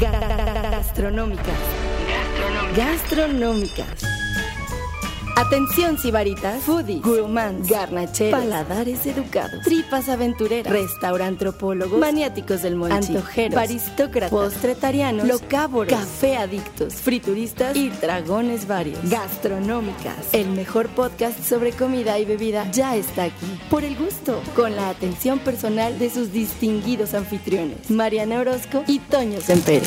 Gastronómicas. Gastronómicas. Atención sibaritas, foodies, gourmands, garnacheros, paladares educados, tripas aventureras, restaurantropólogos, maniáticos del monchi, antojeros, aristócratas, postretarianos, locávoros, café adictos, frituristas. Y dragones varios. Gastronómicas, el mejor podcast sobre comida y bebida ya está aquí. Por el gusto, con la atención personal de sus distinguidos anfitriones, Mariana Orozco y Toño Sempere.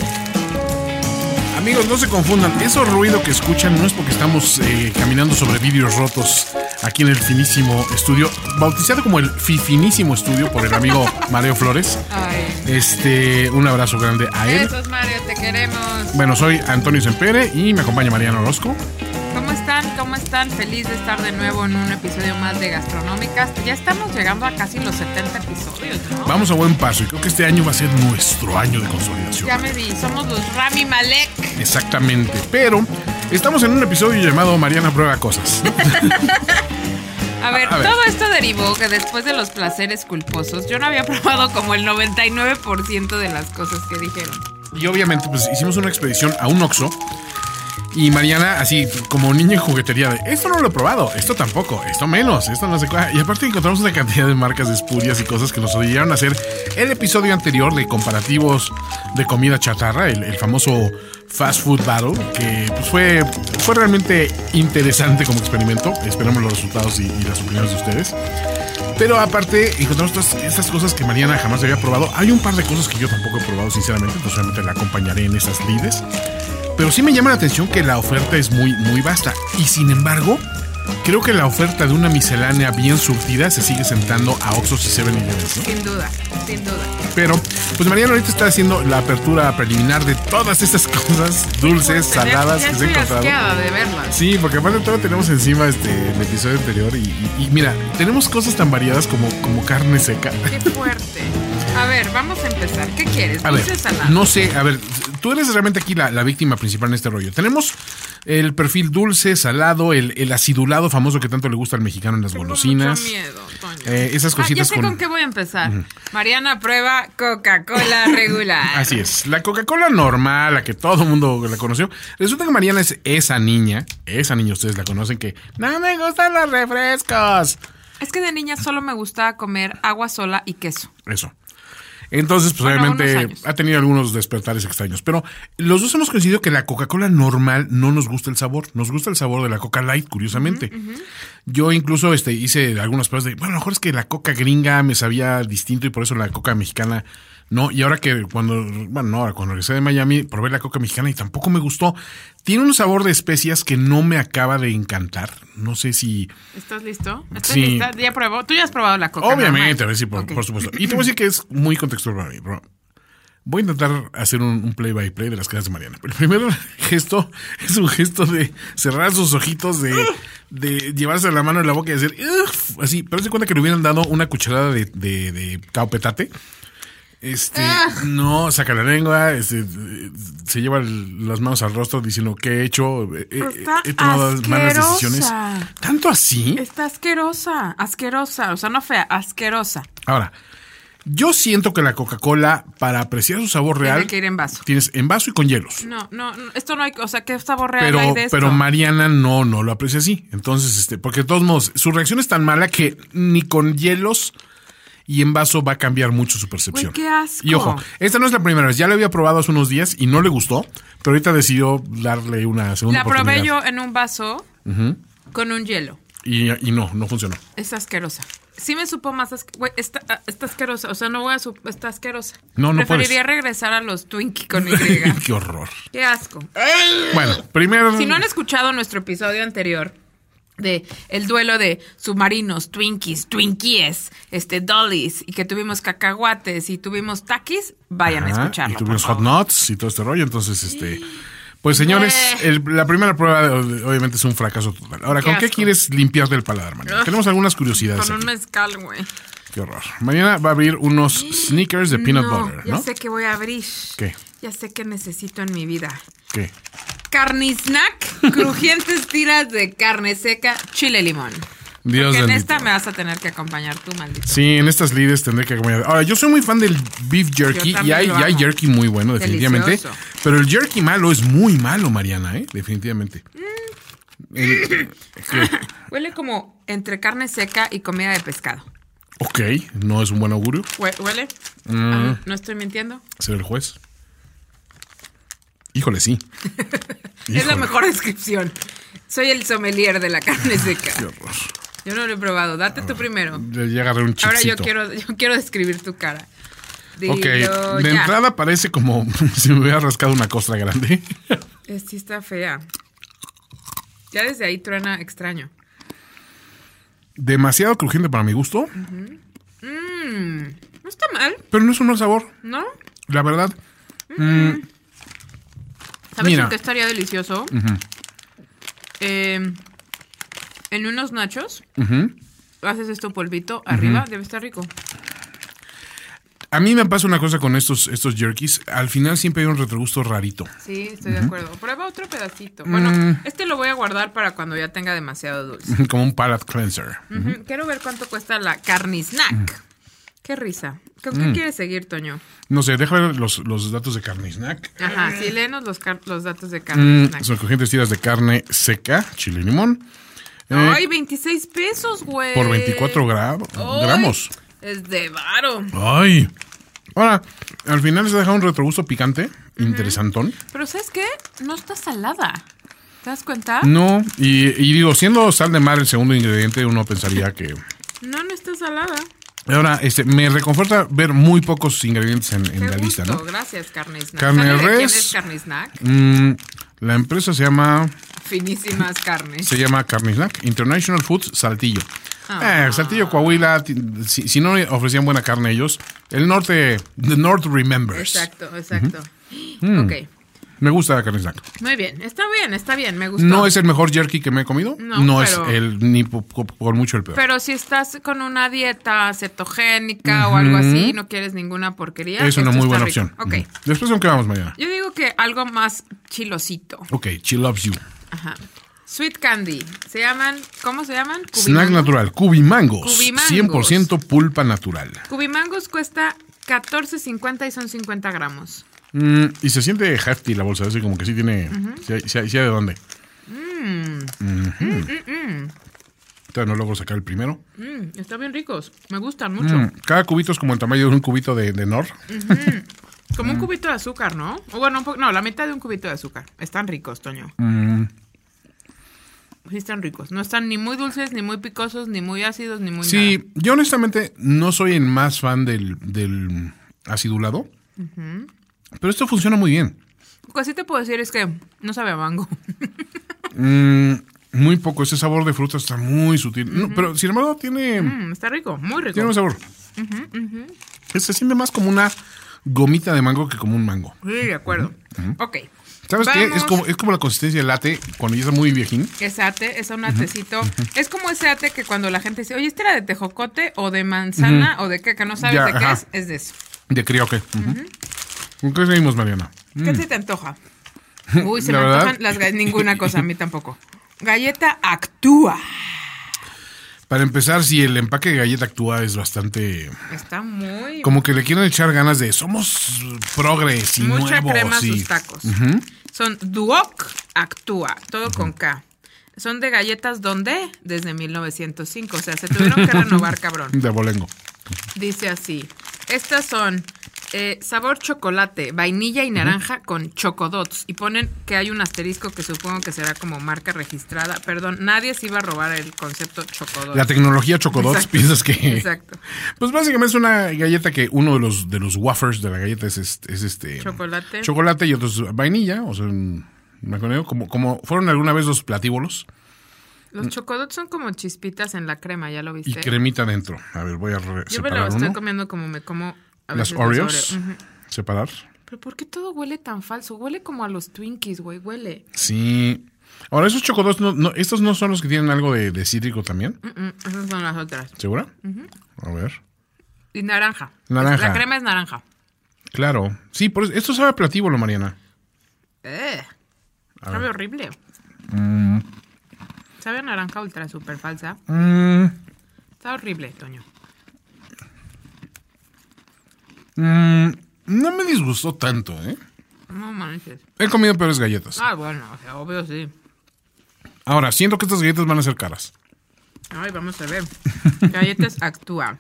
Amigos, no se confundan. Eso ruido que escuchan no es porque estamos eh, caminando sobre vidrios rotos aquí en el finísimo estudio, bautizado como el finísimo estudio por el amigo Mario Flores. Ay. Este, un abrazo grande a él. Besos, Mario, te queremos. Bueno, soy Antonio Sempere y me acompaña Mariano Orozco. ¿Cómo están? ¿Cómo están? Feliz de estar de nuevo en un episodio más de Gastronómicas. Ya estamos llegando a casi los 70 episodios, ¿no? Vamos a buen paso y creo que este año va a ser nuestro año de consolidación. Ya me vi, somos los Rami Malek. Exactamente. Pero estamos en un episodio llamado Mariana prueba cosas. A ver, A ver. todo esto derivó que después de los placeres culposos, yo no había probado como el 99% de las cosas que dijeron. Y obviamente, pues hicimos una expedición a un Oxxo. Y Mariana, así como niña en juguetería, de esto no lo he probado, esto tampoco, esto menos, esto no sé cuál. Y aparte encontramos una cantidad de marcas de espurias y cosas que nos obligaron a hacer el episodio anterior de comparativos de comida chatarra, el, el famoso Fast Food Battle, que pues, fue, fue realmente interesante como experimento. Esperamos los resultados y, y las opiniones de ustedes. Pero aparte, encontramos todas estas cosas que Mariana jamás había probado. Hay un par de cosas que yo tampoco he probado, sinceramente. Pues obviamente la acompañaré en esas lides. Pero sí me llama la atención que la oferta es muy, muy vasta. Y sin embargo, creo que la oferta de una miscelánea bien surtida se sigue sentando a Oxxos y 7-Elevens, ¿no? Sin duda, sin duda. Pero, pues Mariana ahorita está haciendo la apertura preliminar de todas estas cosas dulces, saladas que se ha estoy encontrado. de verlas. Sí, porque aparte todo tenemos encima este el episodio anterior y, y- y mira, tenemos cosas tan variadas como, como carne seca. Qué fuerte. A ver, vamos a empezar. ¿Qué quieres? A ver, ¿Dulce o salado? no sé, a ver, tú eres realmente aquí la, la víctima principal en este rollo. Tenemos el perfil dulce, salado, el, el acidulado famoso que tanto le gusta al mexicano en las Tengo golosinas. mucho miedo, Toño. Eh, esas Ah, ya cositas sé con... con... qué voy a empezar. Mariana prueba Coca-Cola regular. Así es, la Coca-Cola normal, la que todo el mundo la conoció. Resulta que Mariana es esa niña, esa niña ustedes la conocen que no me gustan los refrescos. Es que de niña solo me gustaba comer agua sola y queso. Eso. Entonces, pues Bueno, obviamente ha tenido algunos despertares extraños. Pero los dos hemos coincidido que la Coca-Cola normal no nos gusta el sabor. Nos gusta el sabor de la Coca Light, curiosamente. Yo incluso este, hice algunas pruebas de, bueno, a lo mejor es que la Coca gringa me sabía distinto y por eso la Coca mexicana no. Y ahora que cuando, bueno, no, ahora cuando regresé de Miami, probé la Coca mexicana y tampoco me gustó. Tiene un sabor de especias que no me acaba de encantar. No sé si... ¿Estás listo? ¿Estás Sí. lista? ¿Ya probó? Tú ya has probado la coca. Obviamente, normal. a ver si por, Ok. por supuesto. Y te voy a decir que es muy contextual para mí, bro. Voy a intentar hacer un, un play by play de las caras de Mariana. El primer gesto es un gesto de cerrar sus ojitos, de, de llevarse la mano en la boca y decir, así, pero se cuenta que le hubieran dado una cucharada de, de, de caopetate. Este, no, saca la lengua, este, se lleva el- las manos al rostro diciendo que he hecho, Eh, eh, he tomado malas decisiones. ¿Tanto así? Está asquerosa, asquerosa, o sea, no fea, asquerosa. Ahora, yo siento que la Coca-Cola, para apreciar su sabor real, Tiene que ir en vaso. tienes en vaso y con hielos. No, no, no, esto no hay, o sea, ¿qué sabor real Pero, hay de esto? pero Mariana no, no lo aprecia así. Entonces, este, porque de todos modos, su reacción es tan mala que ni con hielos y en vaso va a cambiar mucho su percepción. Qué asco. Y ojo, esta no es la primera vez. Ya la había probado hace unos días y no le gustó, pero ahorita decidió darle una segunda La probé oportunidad. yo en un vaso con un hielo. Y, y no, no funcionó. Es asquerosa. Sí me supo más asquerosa. Güey, está, ah, está asquerosa. O sea, no voy a su está asquerosa. No, no Preferiría puedes. regresar a los Twinkie con Y. Qué horror. Qué asco. Bueno, primero. Si no han escuchado nuestro episodio anterior de el duelo de submarinos, Twinkies, Twinkies, este Dollies y que tuvimos cacahuates y tuvimos takis, vayan a Ajá, escucharlo. Y tuvimos hot nuts y todo este rollo. Entonces, este. Pues señores, Eh. el- la primera prueba obviamente es un fracaso total. Ahora, Qué ¿con qué quieres limpiarte el paladar, Mariana? Tenemos algunas curiosidades. Con un aquí. mezcal, güey. Qué horror. Mañana va a abrir unos sneakers de peanut no, butter, ya ¿no? sé que voy a abrir. ¿Qué? Ya sé que necesito en mi vida. ¿Qué? Carnisnack, crujientes tiras de carne seca, chile limón. Dios Porque en esta me vas a tener que acompañar tú, maldito. Sí, en estas lides tendré que acompañar. Ahora, yo soy muy fan del beef jerky y hay, y jerky muy bueno, definitivamente. Delicioso. Pero el jerky malo es muy malo, Mariana, ¿eh? Definitivamente. Mm. Huele como entre carne seca y comida de pescado. ok, no es un buen augurio Hue- ¿Huele? Mm. Ah, ¿No estoy mintiendo? ser el juez. Híjole, sí. Es la mejor descripción. Soy el sommelier de la carne seca. qué horror. Yo no lo he probado. Date tú primero. Ya, ya agarré un chipsito. Ahora yo quiero, yo quiero describir tu cara. Dilo Ok, de ya. entrada parece como si me hubiera rascado una costra grande. Sí está fea. Ya desde ahí truena extraño. Demasiado crujiente para mi gusto, Mmm, no está mal, pero no es un mal sabor. ¿no? La verdad, ¿Sabes Mira. lo que estaría delicioso? Eh, en unos nachos, haces esto polvito arriba, debe estar rico. a mí me pasa una cosa con estos, estos jerkies. Al final siempre hay un retrogusto rarito. Sí, estoy de acuerdo. Prueba otro pedacito. Bueno, Mm. este lo voy a guardar para cuando ya tenga demasiado dulce. Como un palate cleanser. Quiero ver cuánto cuesta la carnisnack. Qué risa. ¿Con Mm. qué quieres seguir, Toño? No sé, déjame ver los, los datos de carne snack. Ajá, sí, léenos los, los datos de Mm, carnisnack. son crujientes tiras de carne seca, chile y limón. Eh, ¡Ay, 26 pesos, güey! por 24 gra- ¡Ay! gramos. Es de varo. Ay. Ahora, al final se deja un retrogusto picante, interesantón. Pero ¿sabes qué? No está salada. ¿Te das cuenta? No, y, y digo, siendo sal de mar el segundo ingrediente, uno pensaría que... No, no está salada. Ahora, este, me reconforta ver muy pocos ingredientes en, en la lista. ¿no? Gracias. Carne ¿Sabe de quién res. es Carnisnack? Mm, la empresa se llama Finísimas carnes. se llama Carnisnack International Foods Saltillo. Ah. Eh, Saltillo, Coahuila, si, si no ofrecían buena carne ellos, el norte, the north remembers. Exacto, exacto. Mm. Ok. Me gusta Carnisnack. Muy bien. Está bien, está bien. Me gustó. No es el mejor jerky que me he comido, No, no, pero- es el ni por, por mucho el peor. Pero si estás con una dieta cetogénica o algo así, no quieres ninguna porquería. es una muy buena rico. opción. Ok. Ujú. Después, ¿con qué vamos mañana? Yo digo que algo más chilosito. Ok, She Loves You. Ajá. Sweet candy. Se llaman, ¿cómo se llaman? Snack natural, Cubimangos. Cubimangos. 100% pulpa natural. Cubimangos cuesta 14.50 y son 50 gramos. Mm, y se siente hefty la bolsa, así como que sí tiene. sí, hay, sí hay- sí hay de dónde. Ujú. Todavía no logro sacar el primero. Mm, están bien ricos. Me gustan mucho. Mm, Cada cubito es como el tamaño de un cubito de, de Nor. Como un cubito de azúcar, ¿no? O bueno, un no, la mitad de un cubito de azúcar. Están ricos, Toño. Mm, Sí, están ricos. No están ni muy dulces, ni muy picosos, ni muy ácidos, ni muy Sí, yo honestamente no soy el más fan del, del acidulado. Pero esto funciona muy bien. Lo que sí te puedo decir es que no sabe a mango. Mm, muy poco, ese sabor de fruta está muy sutil. No, pero sin embargo tiene, Mm, está rico, muy rico. tiene un sabor. Se siente más como una gomita de mango que como un mango. Sí, de acuerdo. Ok. ¿Sabes qué? Vamos. Es como, es como la consistencia del latte cuando ya está muy viejín. Es ate, es un atecito. Es como ese ate que cuando la gente dice, oye, ¿este era de tejocote o de manzana o de qué? Que no sabes Ya, de qué es, es de eso. De crioque. ¿Con qué seguimos, Mariana? ¿Qué se te antoja? Uy, se La me verdad. antojan las ninguna cosa, a mí tampoco. Galleta actúa. Para empezar, si el empaque de galleta actúa es bastante... Está muy... Como que le quieren echar ganas de somos progres y Mucha nuevos. crema y- sus tacos. Son Duoc Actúa, todo con K. Son de galletas donde desde 1905, o sea, se tuvieron que renovar, cabrón. De abolengo. Dice así. Estas son eh, sabor chocolate, vainilla y naranja con chocodots. Y ponen que hay un asterisco que supongo que será como marca registrada. Perdón, nadie se iba a robar el concepto chocodots. La tecnología Chocodots, Exacto. piensas que... Exacto. Pues básicamente es una galleta que uno de los de los wafers de la galleta es este, es este Chocolate. chocolate y otro es vainilla, o sea, me acuerdo, como como fueron alguna vez los platíbolos Los chocodots son como chispitas en la crema, ¿ya lo viste? y cremita dentro. A ver, voy a re- Yo me lo estoy uno. comiendo como me como Las Oreos, Oreo. Ujú. separar. Pero ¿por qué todo huele tan falso? Huele como a los Twinkies, güey, huele. Sí. Ahora esos chocodots no, no- estos no son los que tienen algo de, de cítrico también, Mm, mm, esas son las otras. ¿segura? A ver. Y naranja. Naranja. La crema es naranja. Claro. Sí, por eso, esto sabe a platíbolo, Mariana. Eh, sabe horrible. Sabe a naranja ultra super falsa. Mm, Está horrible, Toño. Mm, no me disgustó tanto, ¿eh? No manches. He comido peores galletas. Ah, bueno, o sea, obvio sí. Ahora, siento que estas galletas van a ser caras. Ay, vamos a ver. Galletas Actúa.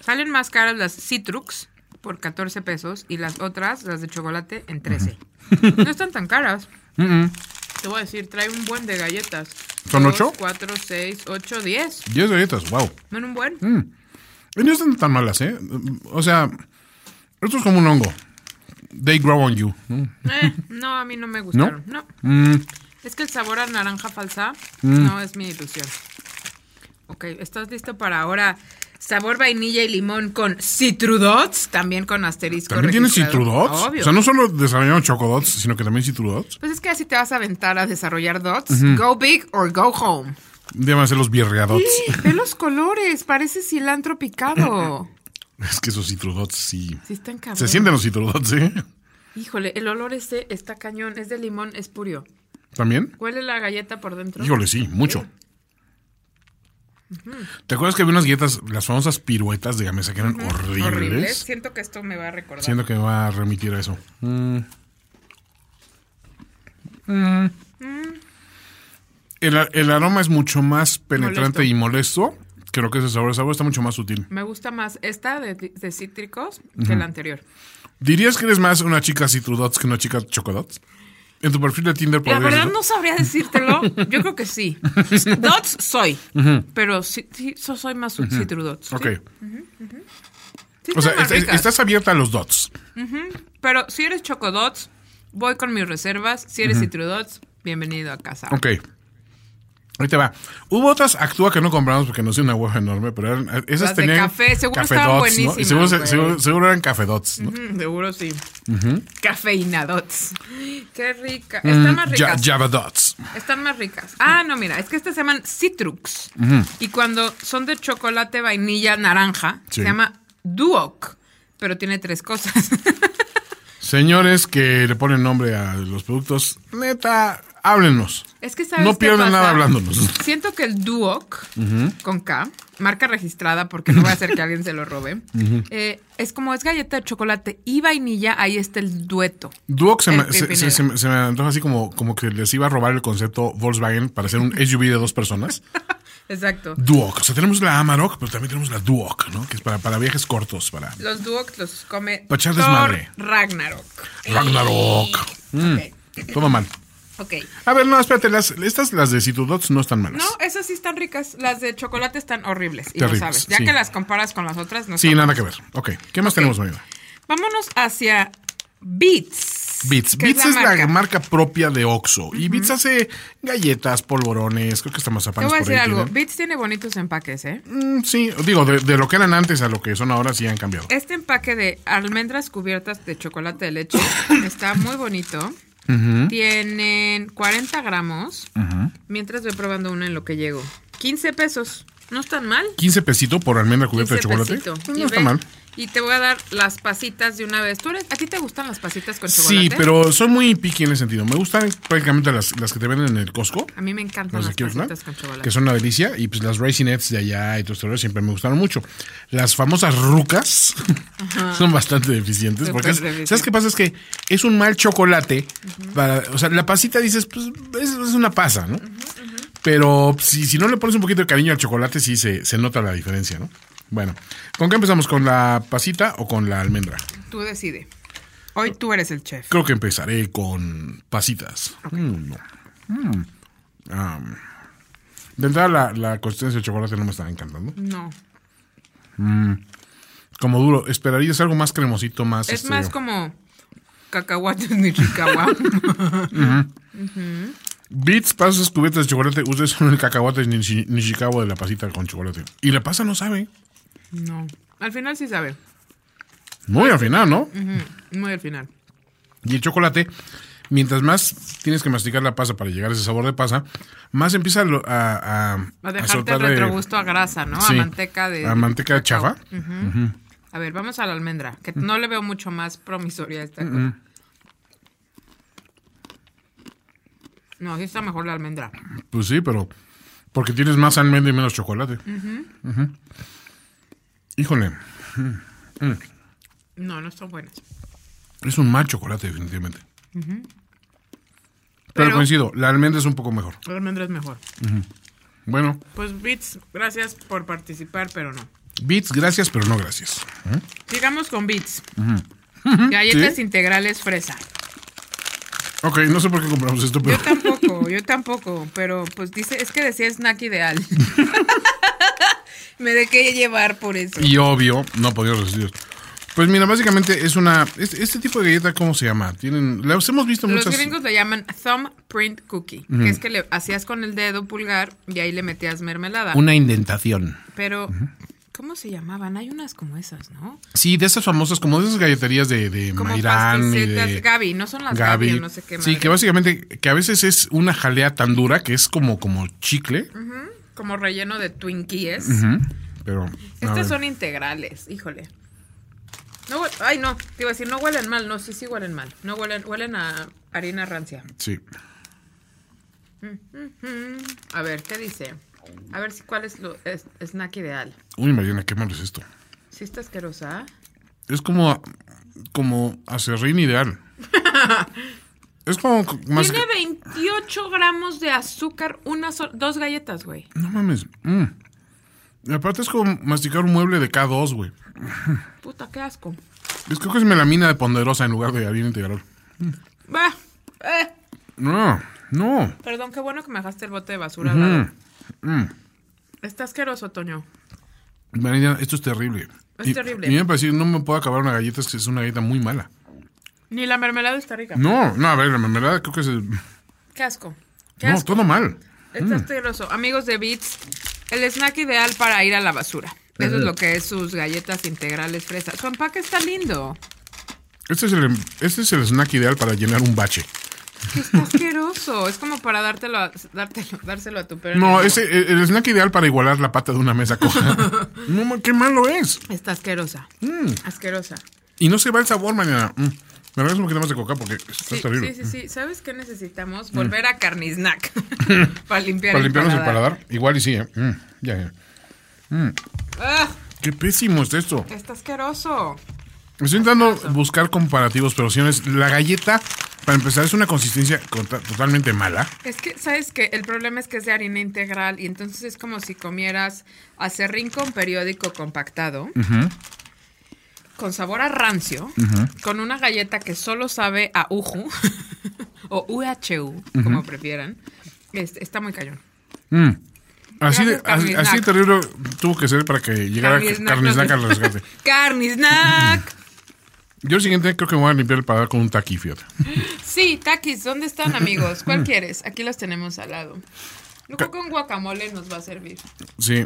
Salen más caras las Citrux por 14 pesos y las otras, las de chocolate, en 13. No están tan caras. Te voy a decir, trae un buen de galletas. ¿Son Dos, ocho? 4, 6, 8, 10. 10 galletas, wow. ¿No un buen? Mm. Y no están tan malas, ¿eh? O sea, esto es como un hongo. They grow on you. ¿no? Eh, no, a mí no me gustaron. No. Mm, Es que el sabor a naranja falsa no es mi ilusión. Ok, ¿estás listo para ahora? Sabor vainilla y limón con citrudots, también con asterisco. ¿También registrado. citrudots? Obvio. O sea, no solo desarrollaron chocodots, sino que también citrudots. Pues es que así te vas a aventar a desarrollar dots. Go big or go home. Deben ser los birriadots. Ve los colores, parece cilantro picado. Es que esos citrudots sí. Sí, están cabrón. Se sienten los citrudots, ¿eh? Híjole, el olor este está cañón, es de limón espurio. ¿También? ¿Huele la galleta por dentro? Híjole, sí, mucho. ¿Te acuerdas que había unas galletas, las famosas piruetas de gamesa, que eran horribles? Horrible. Siento que esto me va a recordar. Siento que me va a remitir a eso. Mm. Mm. El, aroma es mucho más penetrante Molesto. y molesto. Creo que ese sabor, el sabor está mucho más sutil. Me gusta más esta de, de cítricos que la anterior. ¿Dirías que eres más una chica citrudots que una chica chocodots? En tu perfil de Tinder La verdad decir- no sabría decírtelo. Yo creo que sí. Dots soy. Pero sí, sí, so- soy más citrudots. ¿sí? Ok. Sí O sea, estás abierta a los dots. Pero si eres chocodots, voy con mis reservas. Si eres citrudots, bienvenido a casa. Ok. Ahí te va. Hubo otras actúa que no compramos porque nos dio una hueja enorme, pero eran, esas Las de tenían. café, seguro café estaban dots, ¿no? Y buenísimas, seguro, güey. seguro- seguro eran café dots, ¿no? Mm, seguro sí. Cafeinadots. Qué rica. Están más Mm, ricas. Java dots. Están más ricas. Ah, no, mira, es que estas se llaman Citrux. Y cuando son de chocolate, vainilla, naranja, Sí. se llama Duoc. Pero tiene tres cosas. Señores que le ponen nombre a los productos, neta, háblenos. es que sabes No pierdan nada hablándonos. Siento que el Duoc, con K, marca registrada porque no voy a hacer que alguien se lo robe, eh, es como es galleta de chocolate y vainilla, ahí está el dueto. Duoc se me, se, pepinero. se- se me- se me antoja así como, como que les iba a robar el concepto Volkswagen para hacer un SUV de dos personas. Exacto. Duoc. O sea, tenemos la Amarok, pero también tenemos la Duoc, ¿no? Que es para, para viajes cortos, para Los Duoc los come Pa' echar Thor desmadre. Ragnarok. Ragnarok. Mm, Ok. todo mal. Ok. A ver, no, espérate, las, estas, las de Citudots no están malas. No, esas sí están ricas. Las de chocolate están horribles. Y lo sabes. Ya sí. que las comparas con las otras, no sí, nada que ver. Ok, ¿qué más tenemos, Marina? Vámonos hacia Beats. Beats. Beats es la, marca. marca propia de Oxxo. Y Beats hace galletas, polvorones, creo que está Te mazapanes voy a decir ahí. algo. Beats tiene bonitos empaques, ¿eh? Mm, sí, digo, de, de lo que eran antes a lo que son ahora sí han cambiado. Este empaque de almendras cubiertas de chocolate de leche está muy bonito. Tienen 40 gramos. Mientras voy probando una en lo que llego. 15 pesos. No están mal. 15 pesito por almendra cubierta de 15 chocolate. pesito. Y No está mal. Y te voy a dar las pasitas de una vez. ¿Tú eres, ¿A ti te gustan las pasitas con chocolate? Sí, pero soy muy picky en ese sentido. Me gustan prácticamente las, las que te venden en el Costco. A mí me encantan Las las pasitas con chocolate. que son una delicia. Y pues las Raisinets de allá y todo esto siempre me gustaron mucho. Las famosas rucas son bastante deficientes. Porque es-. ¿sabes qué pasa? Es que es un mal chocolate. Para, o sea, la pasita dices, pues es, es una pasa, ¿no? Pero si, si no le pones un poquito de cariño al chocolate, sí se, se nota la diferencia, ¿no? Bueno, ¿con qué empezamos? ¿Con la pasita o con la almendra? Tú decide. Hoy tú eres el chef. Creo que empezaré con pasitas. Mm, no. Mm. Ah, de entrada, la, la consistencia del chocolate no me está encantando. No. Como duro, esperarías algo más cremosito, más. Es este, más como cacahuates ni chicahuá. Beats, pasas, cubiertas de chocolate. Ustedes son el cacahuate ni, ni Chicago de la pasita con chocolate. Y la pasa no sabe. No. Al final sí sabe. Muy al final, ¿no? Muy al final. Y el chocolate, mientras más tienes que masticar la pasa para llegar a ese sabor de pasa, más empieza a, a, a, dejarte el retrogusto a grasa, ¿no? Sí, a manteca de. a manteca cacao. chafa. A ver, vamos a la almendra, que no le veo mucho más promisoria a esta cosa. No, sí está mejor la almendra. Pues sí, pero porque tienes más almendra y menos chocolate. Híjole, No, no están buenas. es un mal chocolate definitivamente. Pero, Pero- coincido, la almendra es un poco mejor. La almendra es mejor. Bueno, Pues Beats, gracias por participar, pero no. Beats, gracias, pero no gracias. Sigamos con Beats. Galletas Sí. integrales fresa. Ok, no sé por qué compramos esto, pero Yo tampoco, yo tampoco, pero pues dice, es que decía snack ideal. Me dejé llevar por eso. Y obvio, no podía resistir. Pues mira, básicamente es una. Este, este tipo de galleta, ¿cómo se llama? Tienen. Las hemos visto Los muchas. gringos le llaman thumbprint cookie, que es que le hacías con el dedo pulgar y ahí le metías mermelada. Una indentación. Pero, ¿cómo se llamaban? Hay unas como esas, ¿no? Sí, de esas famosas, como de esas galleterías de, de Como Mairán y de. Gaby, no son las Gaby, Gaby. o no sé qué sí, madre. que básicamente, que a veces es una jalea tan dura que es como, como chicle. Como relleno de Twinkies. Pero. Estas son integrales, híjole. No, ay, no, te iba a decir, no huelen mal, no, sí, sí huelen mal. No huelen, huelen a harina rancia. Sí. A ver, ¿qué dice? A ver si cuál es lo es- snack ideal. Uy, Mariana, qué malo es esto. ¿Sí está asquerosa? Es como. Como acerrín ideal. es como más. Tiene 28 gramos de azúcar, una sol- dos galletas, güey. No mames. mm. Y aparte es como masticar un mueble de K2, güey. Puta, qué asco. Es que es melamina de ponderosa en lugar de harina integral. Bah, eh. No, no. Perdón, qué bueno que me dejaste el bote de basura. Mm. Está asqueroso, Toño. Mariana, esto es terrible. Es Y- terrible. Y me parece, no me puedo acabar una galleta, es que es una galleta muy mala. Ni la mermelada está rica. No, no, a ver, la mermelada creo que es... el- Qué asco. Qué No, asco. todo mal. Está asqueroso. Amigos de Beats, el snack ideal para ir a la basura. Eso es lo que es sus galletas integrales fresa. Su empaque está lindo. Este es, el, este es el snack ideal para llenar un bache. Está asqueroso. Es como para dártelo a- dártelo, dárselo a tu perro. No, ese, el, el snack ideal para igualar la pata de una mesa coja. no, qué malo es. Está asquerosa. Asquerosa. Y no se va el sabor, Mariana. Mm. Me regreso un poquito más de coca porque está Sí, terrible. sí, sí, sí. ¿Sabes qué necesitamos? Volver a Carnisnack. para limpiar Para el limpiarnos el paladar. Igual y sí, ¿eh? Mm, ya, ya. Ah, Qué pésimo es esto. está asqueroso. Estoy intentando buscar comparativos, pero si no es la galleta, para empezar, es una consistencia totalmente mala. Es que, ¿sabes qué? El problema es que es de harina integral y entonces es como si comieras acerrín con periódico compactado, con sabor a rancio, con una galleta que solo sabe a uju o UHU, como prefieran. Este, está muy cañón. Mm. Así de, así, terrible tuvo que ser para que llegara no al rescate. ¡Carnisnack! Yo el siguiente creo que me voy a limpiar el paladar con un taqui, fíjate. Sí, taquis, ¿dónde están, amigos? ¿Cuál quieres? Aquí los tenemos al lado. Yo creo que un guacamole nos va a servir. Sí.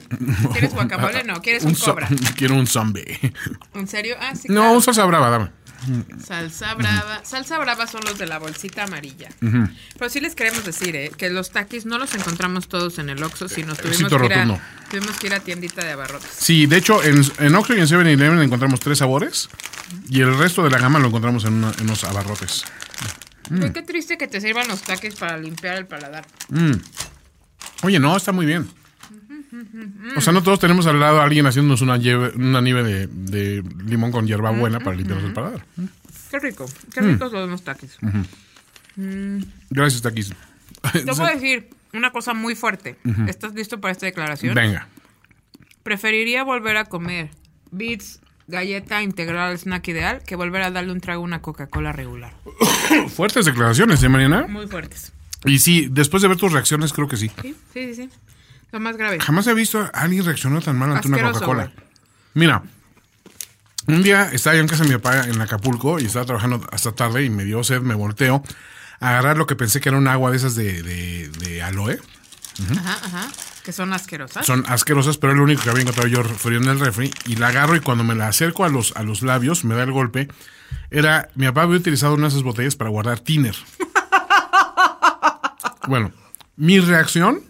¿Quieres guacamole? No, ¿quieres un zo- cobra? Quiero un zombie. ¿En serio? Ah, sí. No, claro. un salsa brava, dame. Salsa brava. Salsa brava son los de la bolsita amarilla. Pero sí les queremos decir, ¿eh? Que los taquis no los encontramos todos en el Oxxo, sino tuvimos, Éxito que ir, a, tuvimos que ir a tiendita de abarrotes. Sí, de hecho, en, en Oxxo y en 7-Eleven encontramos tres sabores y el resto de la gama lo encontramos en, una- en unos abarrotes. Uy, qué triste que te sirvan los taquis para limpiar el paladar. Oye, no, está muy bien. O sea, no todos tenemos al lado a alguien haciéndonos una, nieve, una nieve de, de limón con hierba buena para limpiarnos el paladar. Qué rico. Qué ricos los unos taquis. Gracias, Taquis. Te voy a decir una cosa muy fuerte. ¿Estás listo para esta declaración? Venga. Preferiría volver a comer Beats galleta integral snack ideal que volver a darle un trago a una Coca-Cola regular. Fuertes declaraciones, ¿eh, Mariana? Muy fuertes. Y sí, después de ver tus reacciones, creo que sí. Sí, sí, sí. Lo más grave. Jamás he visto a alguien reaccionar tan mal ante una Coca-Cola. Mira, un día estaba yo en casa de mi papá en Acapulco y estaba trabajando hasta tarde y me dio sed, me volteo a agarrar lo que pensé que era un agua de esas de, de, de aloe. Ajá, ajá. Que son asquerosas. Son asquerosas, pero es lo único que había encontrado yo frío en el refri. Y la agarro y cuando me la acerco a los, a los labios, me da el golpe. Era, mi papá había utilizado una de esas botellas para guardar tiner. Bueno, mi reacción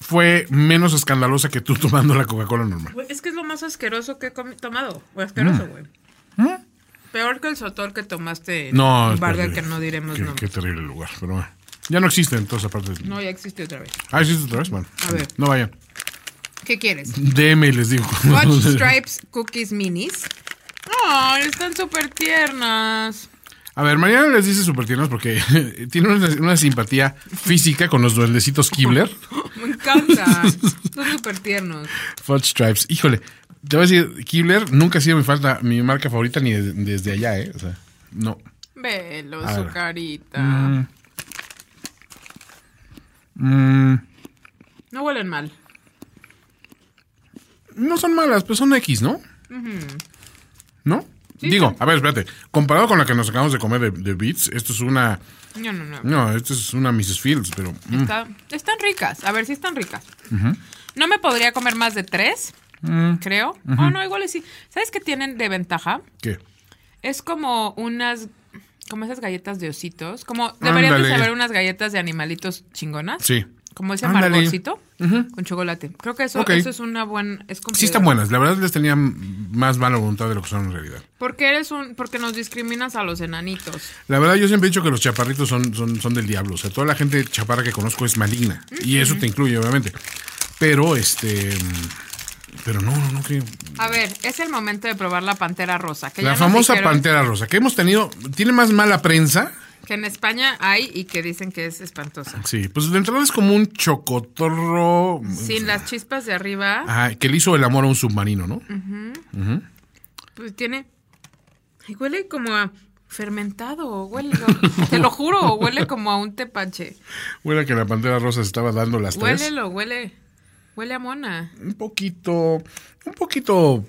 fue menos escandalosa que tú tomando la Coca-Cola normal. Güey, es que es lo más asqueroso que he comi- tomado. O asqueroso, güey. Peor que el sotol que tomaste en No, un es bar del terrible. que no diremos qué, qué terrible lugar, pero bueno. Ya no existe en todas partes. No, ya existe otra vez. Ah, existe otra vez. Bueno, A ver. no vayan. ¿Qué quieres? DM y les digo. Watch Stripes Cookies Minis. Ay, están súper tiernas. A ver, Mariana les dice súper tiernos porque tiene una, una simpatía física con los duendecitos Kibler. Me encanta. Son súper tiernos. Fudge Stripes. Híjole, te voy a decir, Kibler nunca ha sido mi falta, mi marca favorita ni de- desde allá, ¿eh? O sea, no. Velo, A su ver. carita. Mm. Mm, No huelen mal. no son malas, pero son X, ¿no? ¿No? Sí, Digo, a ver, espérate. Comparado con la que nos acabamos de comer de, de Beats, esto es una. No, no, no. No, esto es una Mrs. Fields, pero. mm, Está- están ricas. A ver si están ricas. No me podría comer más de tres, Mm. creo. Oh, no, igual y sí. ¿Sabes qué tienen de ventaja? ¿Qué? Es como unas. Como esas galletas de ositos. Como deberían de saber unas galletas de animalitos chingonas. Sí. Como ese Ándale. con chocolate. Creo que eso, Ok. eso es una buena. Es Sí están buenas. La verdad les tenía más mala voluntad de lo que son en realidad. Porque eres un, porque nos discriminas a los enanitos. La verdad, yo siempre he dicho que los chaparritos son, son, son del diablo. O sea, toda la gente chaparra que conozco es maligna. Y eso te incluye, obviamente. Pero, este. Pero no, no, no, que. A ver, es el momento de probar la pantera rosa. Que La famosa dijeron pantera rosa, que hemos tenido. Tiene más mala prensa. Que en España hay y que dicen que es espantosa. Sí, pues de entrada es como un chocotorro. Sin las chispas de arriba, Ajá, que le hizo el amor a un submarino, ¿no? pues tiene. Ay, huele como a fermentado. Huele, te lo juro, huele como a un tepache. Huele a que la pantera rosa se estaba dando las tres. Huélelo, huele. Huele a mona. Un poquito. Un poquito.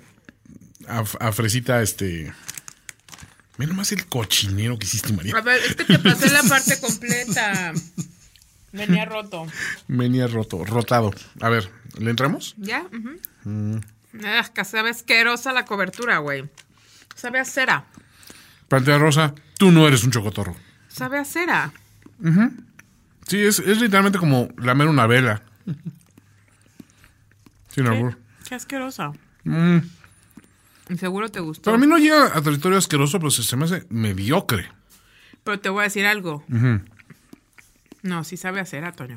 A, a fresita, este. Ve nomás el cochinero que hiciste, María. A ver, es que te pasé la parte completa. Venía roto. Venía roto, rotado. A ver, ¿le entramos? ¿Ya? ujú. Ah, que sabe asquerosa la cobertura, güey. Sabe a cera. Pantera rosa, tú no eres un chocotorro. Sabe a cera. Sí, es, es literalmente como lamer una vela. Sin albur. Qué asquerosa. Mm. Seguro te gustó. Para mí no llega a territorio asqueroso, pero se, me hace mediocre. Pero te voy a decir algo. No, sí sabe a cera, Toño.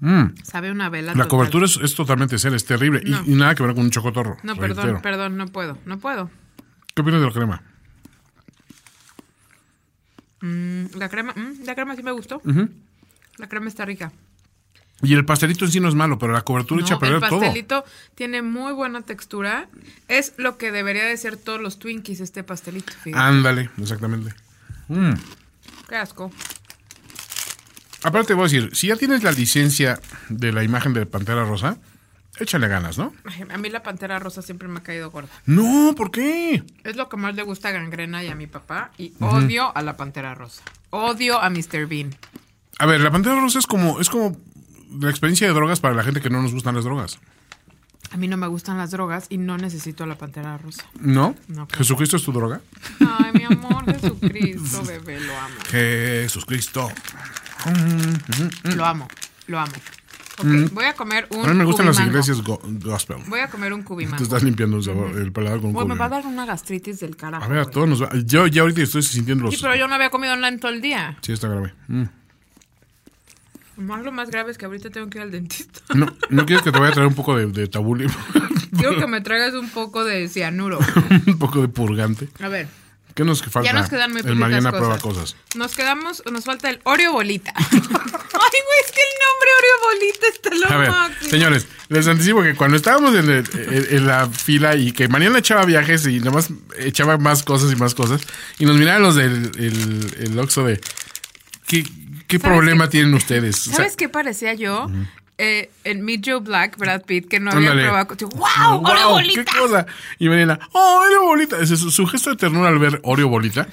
Mm. Sabe una vela. La total. cobertura es, es totalmente seria, es terrible. Y- No. Y, nada que ver con un chocotorro. No, reitero. perdón, perdón, no puedo. No puedo. ¿Qué opinas de la crema? Mm, la crema, mm, la crema sí me gustó. La crema está rica. Y el pastelito en sí no es malo, pero la cobertura echa a No, perder el todo. pastelito tiene muy buena textura. Es lo que debería de ser todos los Twinkies, este pastelito. fíjate. Ándale, exactamente. Mm. Qué asco. Aparte, voy a decir, si ya tienes la licencia de la imagen de Pantera Rosa, échale ganas, ¿no? A mí la pantera rosa siempre me ha caído gorda. No, ¿por qué? Es lo que más le gusta a Gangrena y a mi papá. Y odio a la pantera rosa. Odio a Mr. Bean. A ver, la Pantera Rosa es como, es como la experiencia de drogas para la gente que no nos gustan las drogas. A mí no me gustan las drogas y no necesito a la pantera rosa. ¿No? No. ¿Jesucristo es tu droga? Ay, mi amor, Jesucristo, bebé, lo amo. Jesucristo. Lo amo, lo amo. Ok, voy a comer un A mí me gustan las cubimango. iglesias go- gospel. Voy a comer un Te cubimango. estás limpiando el, sabor- el paladar con un me va a dar una gastritis del carajo. A ver, a todos nos va. Yo ya ahorita estoy sintiendo los. Sí, pero yo no había comido nada en todo el día. Sí, está grave. Mm. Más lo más grave es que ahorita tengo que ir al dentista. No, ¿no quieres que te vaya a traer un poco de, de tabuli? Quiero que me traigas un poco de cianuro. un poco de purgante. A ver, ¿Qué nos falta? Ya nos quedan muy El Mariana cosas. prueba cosas. nos quedamos, nos falta el Oreo Bolita. Ay, güey, es que el nombre Oreo Bolita está lo A ver, máximo. señores, les anticipo que cuando estábamos en, el- en- en la fila y que Mariana echaba viajes y nada más echaba más cosas y más cosas, y nos miraban los del el, el Oxxo de ¿qué, qué ¿Sabes problema qué? tienen ustedes? O sea, ¿Sabes qué parecía yo? Eh, en Meet Joe Black, Brad Pitt, que no había probado. Yo, ¡Wow! ¡Oreo. Bolita! ¿Qué cosa? Y Mariana, ¡oh, Oreo Bolita! Ese es su, gesto de ternura al ver Oreo Bolita,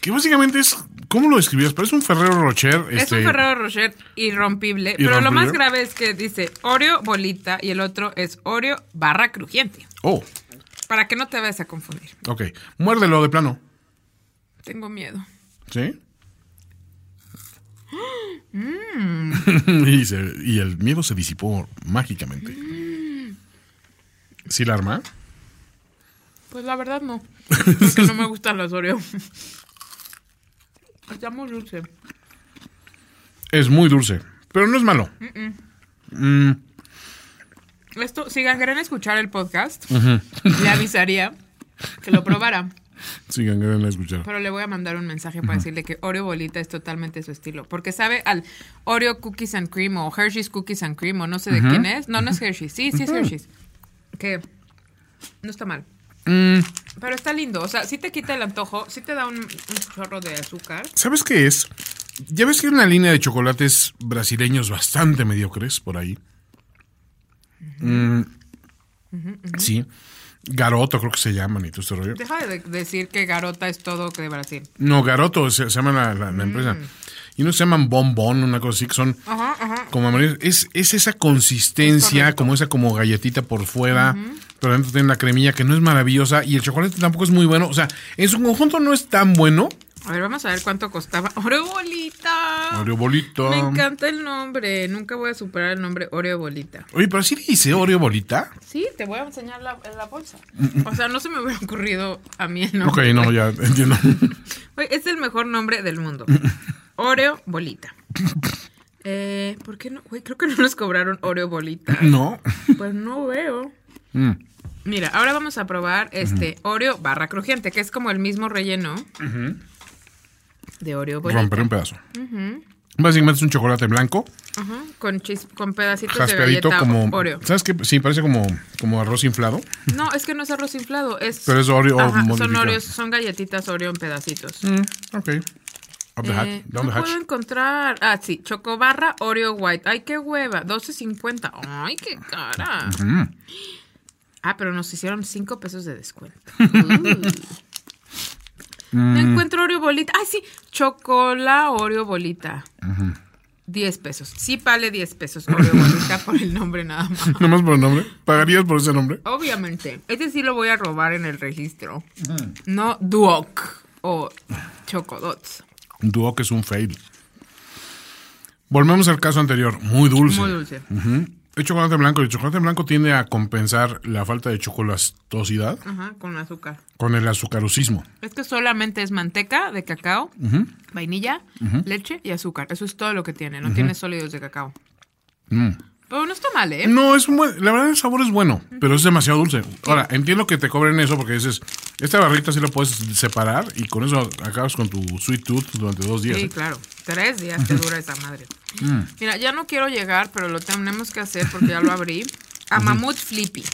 que básicamente es, ¿cómo lo describías? Parece un Ferrero Rocher. Es este, un Ferrero Rocher irrompible, pero lo Irrompible. más grave es que dice Oreo bolita y el otro es Oreo barra crujiente. Oh, Para que no te vayas a confundir. ok. Muérdelo de plano. Tengo miedo. ¿Sí? Mm. y, se- y el miedo se disipó mágicamente. ¿Sí la arma? Pues la verdad no. Porque no me gustan las Oreo. Está muy dulce. Es muy dulce, pero no es malo. Mm, Esto, si quieren escuchar el podcast, le avisaría que lo probara. sigan, quieren escuchar. Pero le voy a mandar un mensaje para decirle que Oreo Bolita es totalmente su estilo. Porque sabe al Oreo Cookies and Cream o Hershey's Cookies and Cream o no sé de quién es. No, no es Hershey's. Sí, sí es Hershey's. Que no está mal. Mm, Pero está lindo. O sea, sí te quita el antojo, sí te da un, un chorro de azúcar. ¿Sabes qué es? Ya ves que hay una línea de chocolates brasileños bastante mediocres por ahí. Mm, Sí. Garoto creo que se llaman y todo este rollo. Deja de decir que Garota es todo que de Brasil. No, Garoto se, se llama la, la- la empresa. Y no se llaman bombón, una cosa así, que son Ajá, ajá. como amarillos. Es, es esa consistencia, como esa como galletita por fuera, pero dentro tiene la cremilla que no es maravillosa y el chocolate tampoco es muy bueno. O sea, en su conjunto no es tan bueno. A ver, vamos a ver cuánto costaba. Oreo Bolita. Oreo bolita. Me encanta el nombre. Nunca voy a superar el nombre Oreo Bolita. Oye, pero así le dice Oreo bolita. Sí, te voy a enseñar la, la bolsa. O sea, no se me hubiera ocurrido a mí el Ok, nombre. no, ya entiendo. Güey, es el mejor nombre del mundo. Oreo Bolita. Eh, ¿Por qué no? Güey, creo que no nos cobraron Oreo Bolita. no. Pues no veo. Mm. Mira, ahora vamos a probar este Oreo barra crujiente, que es como el mismo relleno de Oreo Bolita. Romper un pedazo. Básicamente es un chocolate blanco, Ajá, con, chis- con pedacitos de galleta como... Oreo. ¿Sabes qué? Sí, parece como, como arroz inflado. No, es que no es arroz inflado, es... Pero es Oreo Ajá, son. Oreos, son galletitas Oreo en pedacitos. Mm, ok. Up the Eh, hat, down no the hatch. puedo encontrar. Ah, sí, chocobarra Oreo White. Ay, qué hueva. 12.50. Ay, qué cara. Ah, pero nos hicieron 5 pesos de descuento. Uh. No encuentro Oreo bolita. Ay, sí, chocola Oreo bolita. 10 pesos. Sí vale 10 pesos Oreo bolita por el nombre nada más. Nomás por el nombre. ¿Pagarías por ese nombre? Obviamente. Este sí lo voy a robar en el registro. No Duoc o Chocodots. Duo que es un fail. Volvemos al caso anterior. Muy dulce. Muy dulce. Ujú. El chocolate blanco. El chocolate blanco tiende a compensar la falta de chocolatosidad Ajá, con azúcar. con el azucarosismo. Este solamente es manteca de cacao, vainilla, leche y azúcar. Eso es todo lo que tiene. No tiene sólidos de cacao. Mm. Pero no está mal, ¿eh? No, es un buen- la verdad el sabor es bueno, pero es demasiado dulce. Ahora, entiendo que te cobren eso porque dices, esta barrita sí la puedes separar y con eso acabas con tu sweet tooth durante dos días. Sí, ¿eh? claro. Tres días te dura esa madre. Mira, ya no quiero llegar, pero lo tenemos que hacer porque ya lo abrí. A Mamut Flippy.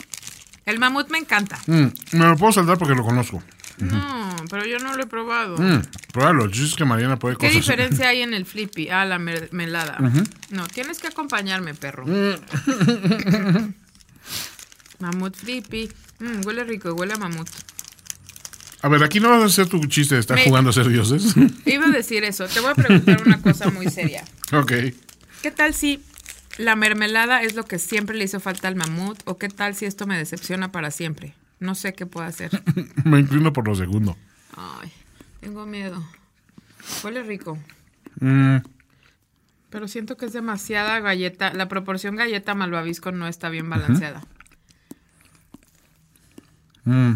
El mamut me encanta. Mm, me lo puedo saltar porque lo conozco. No, pero yo no lo he probado. Mm, pruébalo, el chiste es que Mariana puede ¿Qué diferencia hay en el Flippy? Ah, la mermelada. No, tienes que acompañarme, perro. mamut Flippy. Mm, huele rico, huele a mamut. A ver, aquí no vas a hacer tu chiste de estar Me- jugando a ser dioses. Iba a decir eso. Te voy a preguntar una cosa muy seria. ok. ¿Qué tal si la mermelada es lo que siempre le hizo falta al mamut? ¿O qué tal si esto me decepciona para siempre? No sé qué puedo hacer. Me inclino por lo segundo. Ay, tengo miedo. Huele rico. Mm, Pero siento que es demasiada galleta. La proporción galleta malvavisco no está bien balanceada. mm.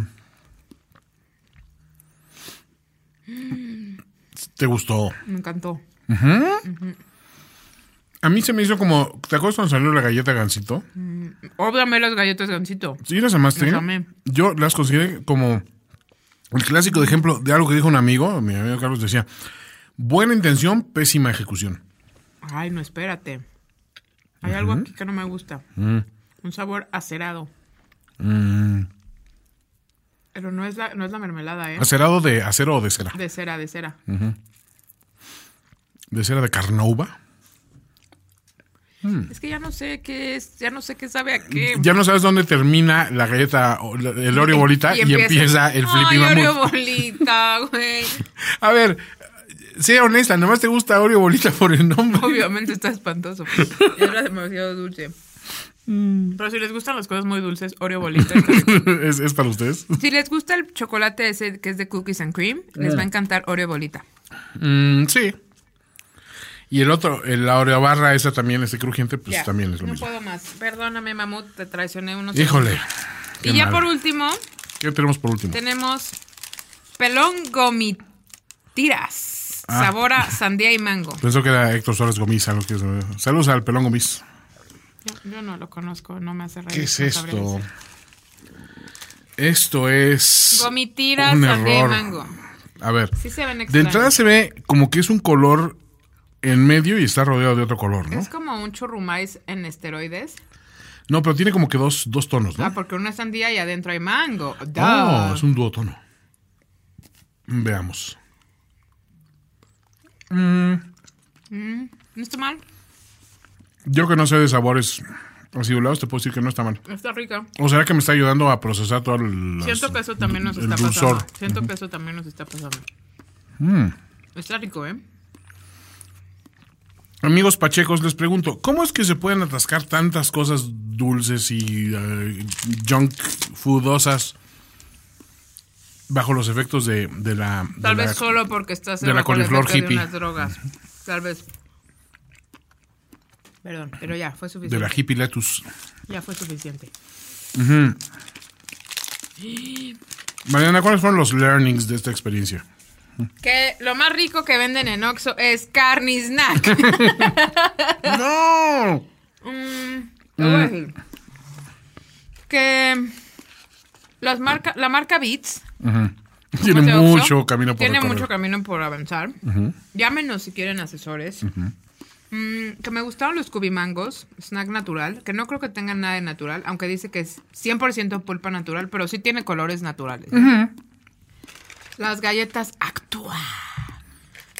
¿Te gustó? Me encantó. A mí se me hizo como. ¿Te acuerdas cuando salió la galleta gansito? Óbviame las galletas gancito. ¿Sí las amaste? Las amé. Yo las consideré como el clásico de ejemplo de algo que dijo un amigo. Mi amigo Carlos decía: buena intención, pésima ejecución. Ay, no, espérate. Hay algo aquí que no me gusta. Un sabor acerado. Mm. Es la, no es la mermelada, ¿eh? ¿Acerado de acero o de cera? De cera, de cera. ¿De cera de carnauba? Es que ya no sé qué es, ya no sé qué sabe a qué. Ya no sabes dónde termina la galleta, el Oreo bolita y, empieza, el flippy Ay. Oreo bolita, güey. A ver, sea honesta, nomás te gusta Oreo bolita por el nombre. Obviamente está espantoso. pues. Era demasiado dulce. Pero si les gustan las cosas muy dulces, Oreo bolita. ¿Es, es para ustedes? si les gusta el chocolate ese que es de cookies and cream, les va a encantar Oreo bolita. Mm, sí. Y el otro, el- la Oreo barra, esa también, ese crujiente, pues también es lo no mismo. puedo más. Perdóname, mamut, te traicioné unos Híjole. Y ya mal. por último, ¿Qué tenemos por último? tenemos pelón gomitiras. Sabor a sandía y mango. Pensó que era Héctor Suárez algo que- Saludos al pelón Gomis. Yo, yo no lo conozco, no me hace reír. ¿Qué es esto? Esto es. Gomitiras, un error. mango. A ver. Sí se ven De entrada se ve como que es un color en medio y está rodeado de otro color, ¿no? Es como un churrumais en esteroides. No, pero tiene como que dos, dos tonos, ¿no? Ah, porque una es sandía y adentro hay mango. Oh, Duh. es un duotono. Veamos. ¿No está mal? Yo que no sé de sabores acidulados, te puedo decir que no está mal. Está rica. ¿O será que me está ayudando a procesar todo el. Siento que eso también nos está dulzor? pasando. Siento que eso también nos está pasando. Mm. Está rico, ¿eh? Amigos pachecos, les pregunto, ¿cómo es que se pueden atascar tantas cosas dulces y eh, junk foodosas bajo los efectos de, de la... de Tal la- vez solo porque estás de la el coliflor hippie. de unas drogas. Tal vez. Perdón, pero ya, fue De suficiente. la hippie lettuce. Ya fue suficiente. Mariana, ¿cuáles fueron los learnings de esta experiencia? Que lo más rico que venden en Oxxo es carne snack. ¡No! Mm, voy a decir. Que las marca, la marca Beats Tiene de Oxxo, mucho camino por Tiene recorrer. mucho camino por avanzar. Llámenos si quieren asesores. Mm, que me gustaron los cubimangos, snack natural, que no creo que tengan nada de natural, aunque dice que es 100% pulpa natural, pero sí tiene colores naturales. Las galletas Actúa.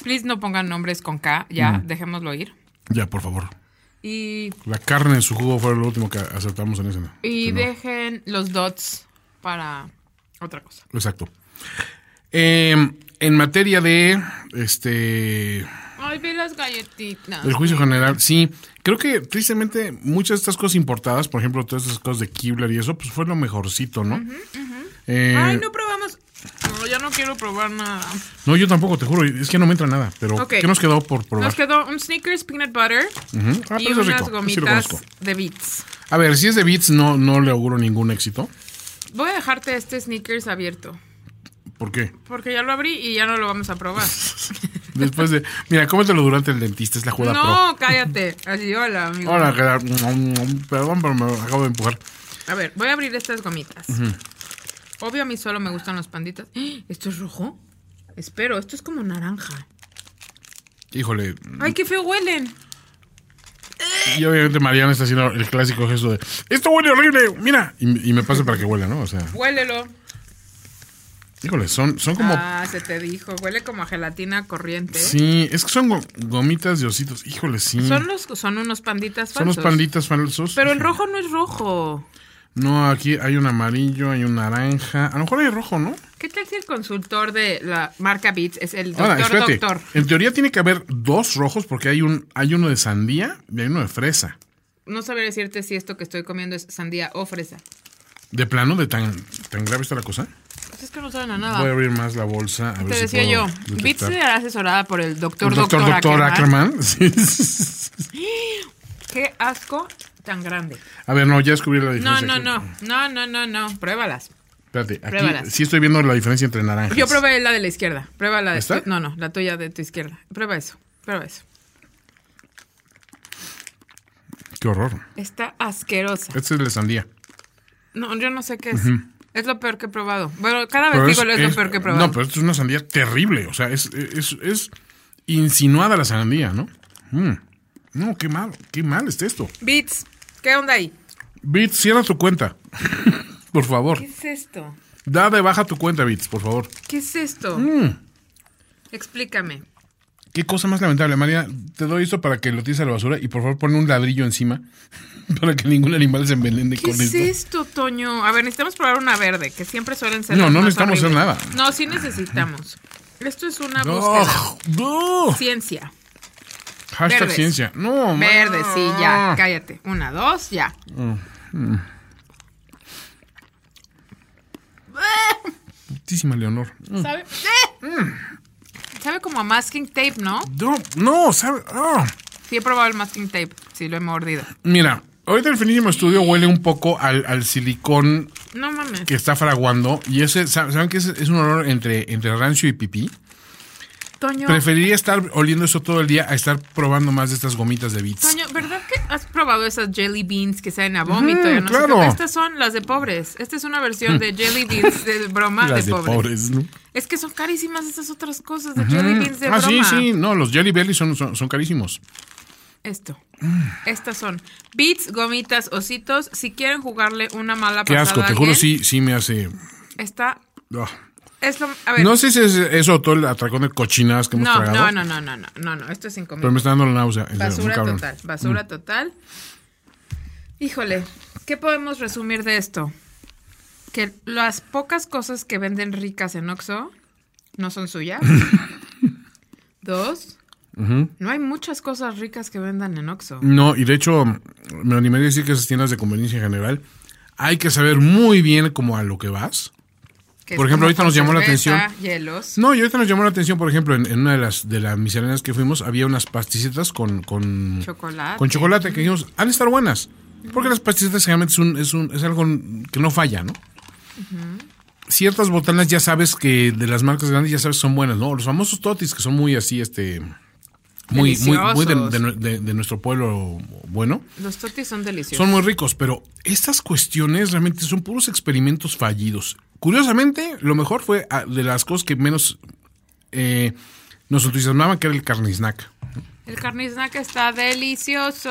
Please no pongan nombres con K, ya, dejémoslo ir. Ya, por favor. Y, La carne en su jugo fue lo último que aceptamos en ese. y no. dejen los dots para otra cosa. Exacto. Eh, en materia de este Ay, ve las galletitas. el juicio general, sí, creo que tristemente muchas de estas cosas importadas, por ejemplo, todas estas cosas de Kibler y eso, pues fue lo mejorcito, ¿no? Eh, Ay, no probamos. No, ya no quiero probar nada. no, yo tampoco, te juro, es que no me entra nada. Pero. ¿qué nos quedó por probar? Nos quedó un Snickers peanut butter. Ah, y unas rico, sí gomitas de Beats. A ver, si es de Beats, no, no le auguro ningún éxito. Voy a dejarte este Snickers abierto. ¿Por qué? Porque ya lo abrí y ya no lo vamos a probar. Después de. Mira, cómetelo durante el dentista, es la jugada no, cállate. Así, hola, amigo. Hola, Gerard. Perdón, pero me acabo de empujar. A ver, voy a abrir estas gomitas. Obvio, a mí solo me gustan los panditas. ¿Esto es rojo? Espero, esto es como naranja. Híjole. ¡Ay, qué feo huelen! Y obviamente Mariana está haciendo el clásico gesto de. ¡Esto huele horrible! Mira. Y, y me pasa para que huela, ¿no? O sea. Huélelo. Híjole, son, son como. Ah, se te dijo. Huele como a gelatina corriente. Sí, es que son go- gomitas de ositos. Híjole, sí. Son, los, son unos panditas Son falsos. los panditas falsos. Pero el rojo no es rojo. No, aquí hay un amarillo, hay un naranja. A lo mejor hay rojo, ¿no? ¿Qué tal si el consultor de la marca Beats es el doctor Ahora, espérate. doctor? En teoría tiene que haber dos rojos porque hay un hay uno de sandía y hay uno de fresa. No sabría decirte si esto que estoy comiendo es sandía o fresa. De plano, de tan, tan grave está la cosa. Pues es que no saben a nada. Voy a abrir más la bolsa. A ver Te si decía puedo yo. Beats será asesorada por el doctor El doctor, doctor, doctor Ackerman. Ackerman. Sí. Qué asco tan grande. A ver, no, ya descubrí la No, diferencia. no, aquí. no, no, no, no, no, pruébalas. Espérate, aquí Pruébalas. sí estoy viendo la diferencia entre naranjas. Yo probé la de la izquierda. Prueba la de ¿Esta? No, no, la tuya de tu izquierda. Prueba eso. Prueba eso. Qué horror. Está asquerosa. Este es de sandía. No, yo no sé qué es. Es lo peor que he probado. Bueno, cada Pero vez digo es, lo peor que he probado. No, pero esto es una sandía terrible. O sea, es, es, es insinuada la sandía, ¿no? Mm. No, qué mal, qué mal está esto. Beats, ¿qué onda ahí? Bits, cierra tu cuenta. por favor. ¿Qué es esto? Da de baja tu cuenta, Bits, por favor. ¿Qué es esto? Mm. Explícame. Qué cosa más lamentable, María. Te doy esto para que lo tires a la basura y por favor pon un ladrillo encima para que ningún animal se envenene ¿Qué con es esto. esto, Toño? A ver, necesitamos probar una verde, que siempre suelen ser No, las no más necesitamos hacer nada. No, sí necesitamos. Esto es una búsqueda. ¡Ugh! ¡No! Ciencia. Hashtag Verdes. ciencia. No, Verde, sí, ya. Cállate. Una, dos, ya. Putísima Leonor. Mm. ¿Sabe? ¡Eh! Sabe como a masking tape, ¿no? No, no, sabe. ah. Sí, he probado el masking tape. Sí, lo he mordido. Mira, ahorita el finísimo estudio huele un poco al, al silicón No mames. que está fraguando. Y ese, ¿saben que ese es un olor entre, entre rancio y pipí? Toño, Preferiría estar oliendo eso todo el día a estar probando más de estas gomitas de bits. Toño, ¿verdad que has probado esas jelly beans que saben a vómito? Y no claro. qué? Estas son las de pobres. Esta es una versión de jelly beans de broma Las de de pobres. pobres, ¿no? Es que son carísimas estas otras cosas de jelly beans de ah, broma. sí, sí. No, los Jelly Belly son, son, son carísimos. Esto. Estas son beats, gomitas, ositos. Si quieren jugarle una mala Qué pasada asco, a te juro, sí, sí me hace... Esta Ah. Es lo, a ver. No sé si es eso todo el atracón de cochinadas que hemos no, tragado. no, no, no, no, no, no, no, esto es Pero me incomible. está dando la náusea. serio, Basura total, basura total. Híjole, ¿qué podemos resumir de esto? Que las pocas cosas que venden ricas en Oxxo no son suyas. Dos, no hay muchas cosas ricas que vendan en Oxxo. No, y de hecho, me animaría a decir que esas tiendas de conveniencia en general, hay que saber muy bien como a lo que vas. Que por ejemplo, ahorita nos llamó la atención. Hielos. No, y ahorita nos llamó la atención, por ejemplo, en, en una de las de las misceláneas que fuimos, había unas pasticitas con, con Chocolate. Con chocolate que dijimos, han de estar buenas. Porque las pasticitas generalmente es, un, es, un, es algo que no falla, ¿no? Ciertas botanas ya sabes que de las marcas grandes ya sabes que son buenas, ¿no? Los famosos totis que son muy así, este... Muy, muy, muy de- de- de nuestro pueblo bueno. Los totis son deliciosos. Son muy ricos, pero estas cuestiones realmente son puros experimentos fallidos. Curiosamente, lo mejor fue ah, de las cosas que menos eh, nos entusiasmaban, que era el carne snack. El carne snack está delicioso.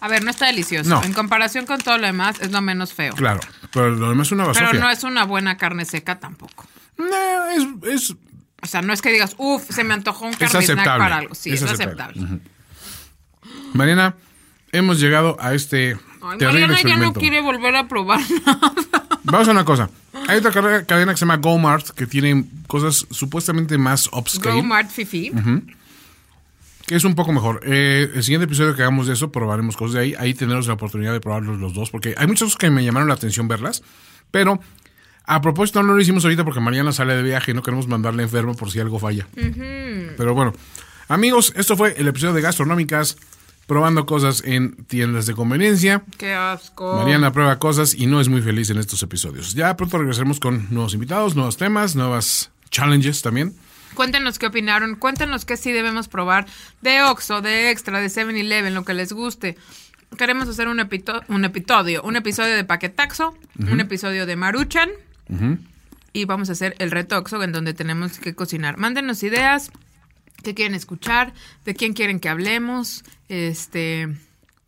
A ver, no está delicioso. No. En comparación con todo lo demás, es lo menos feo. Claro, pero lo demás es una basofia. Pero no es una buena carne seca tampoco. No, es, es- O sea, no es que digas, uff, se me antojó un aceptable. para algo. Sí, Es es, aceptable. aceptable. Mariana, hemos llegado a este Ay, terrible Mariana ya no quiere volver a probar nada. Vamos a una cosa. Hay otra cadena que se llama GoMart que tiene cosas supuestamente más upscale. Go Mart Fifi. que es un poco mejor. Eh, el siguiente episodio que hagamos de eso, probaremos cosas de ahí. Ahí tendremos la oportunidad de probarlos los dos, porque hay muchas cosas que me llamaron la atención verlas. Pero a propósito, no lo hicimos ahorita porque Mariana sale de viaje y no queremos mandarle enfermo por si algo falla. Pero bueno, amigos, esto fue el episodio de Gastronómicas, probando cosas en tiendas de conveniencia. Qué asco. Mariana prueba cosas y no es muy feliz en estos episodios. Ya pronto regresaremos con nuevos invitados, nuevos temas, nuevas challenges también. Cuéntenos qué opinaron. Cuéntenos qué sí debemos probar de Oxxo, de Extra, de 7-Eleven, lo que les guste. Queremos hacer un, epito- un episodio, un episodio de Paquetaxo, un episodio de Maruchan. Y vamos a hacer el reto Oxxo en donde tenemos que cocinar. Mándenos ideas, qué quieren escuchar, de quién quieren que hablemos. Este.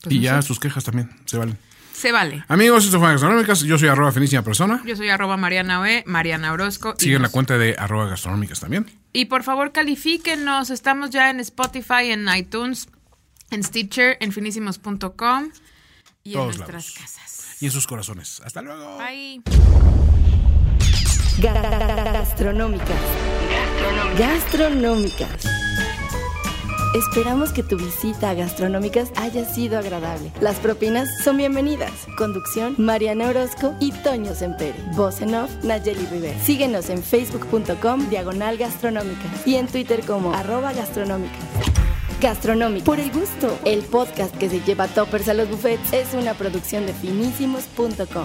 pues y no ya sé. sus quejas también, se valen. Se vale. Amigos, esto fue Gastronómicas. Yo soy arroba finísima persona. Yo soy arroba Mariana Oe, Mariana Orozco. Siguen la cuenta de arroba gastronómicas también. Y por favor, califíquenos. Estamos ya en Spotify, en iTunes, en Stitcher, en finísimos.com y Todos en nuestras lados. casas. Y en sus corazones. Hasta luego. Bye. Ga- ga- ga- Gastronómicas. Gastronómicas. Esperamos que tu visita a Gastronómicas haya sido agradable. Las propinas son bienvenidas. Conducción, Mariana Orozco y Toño Sempere. Voz en off, Nayeli Rivera. Síguenos en facebook.com, diagonal gastronómica. Y en Twitter como arroba gastronómicas. Gastronómica. Por el gusto. El podcast que se lleva toppers a los buffets es una producción de finísimos.com.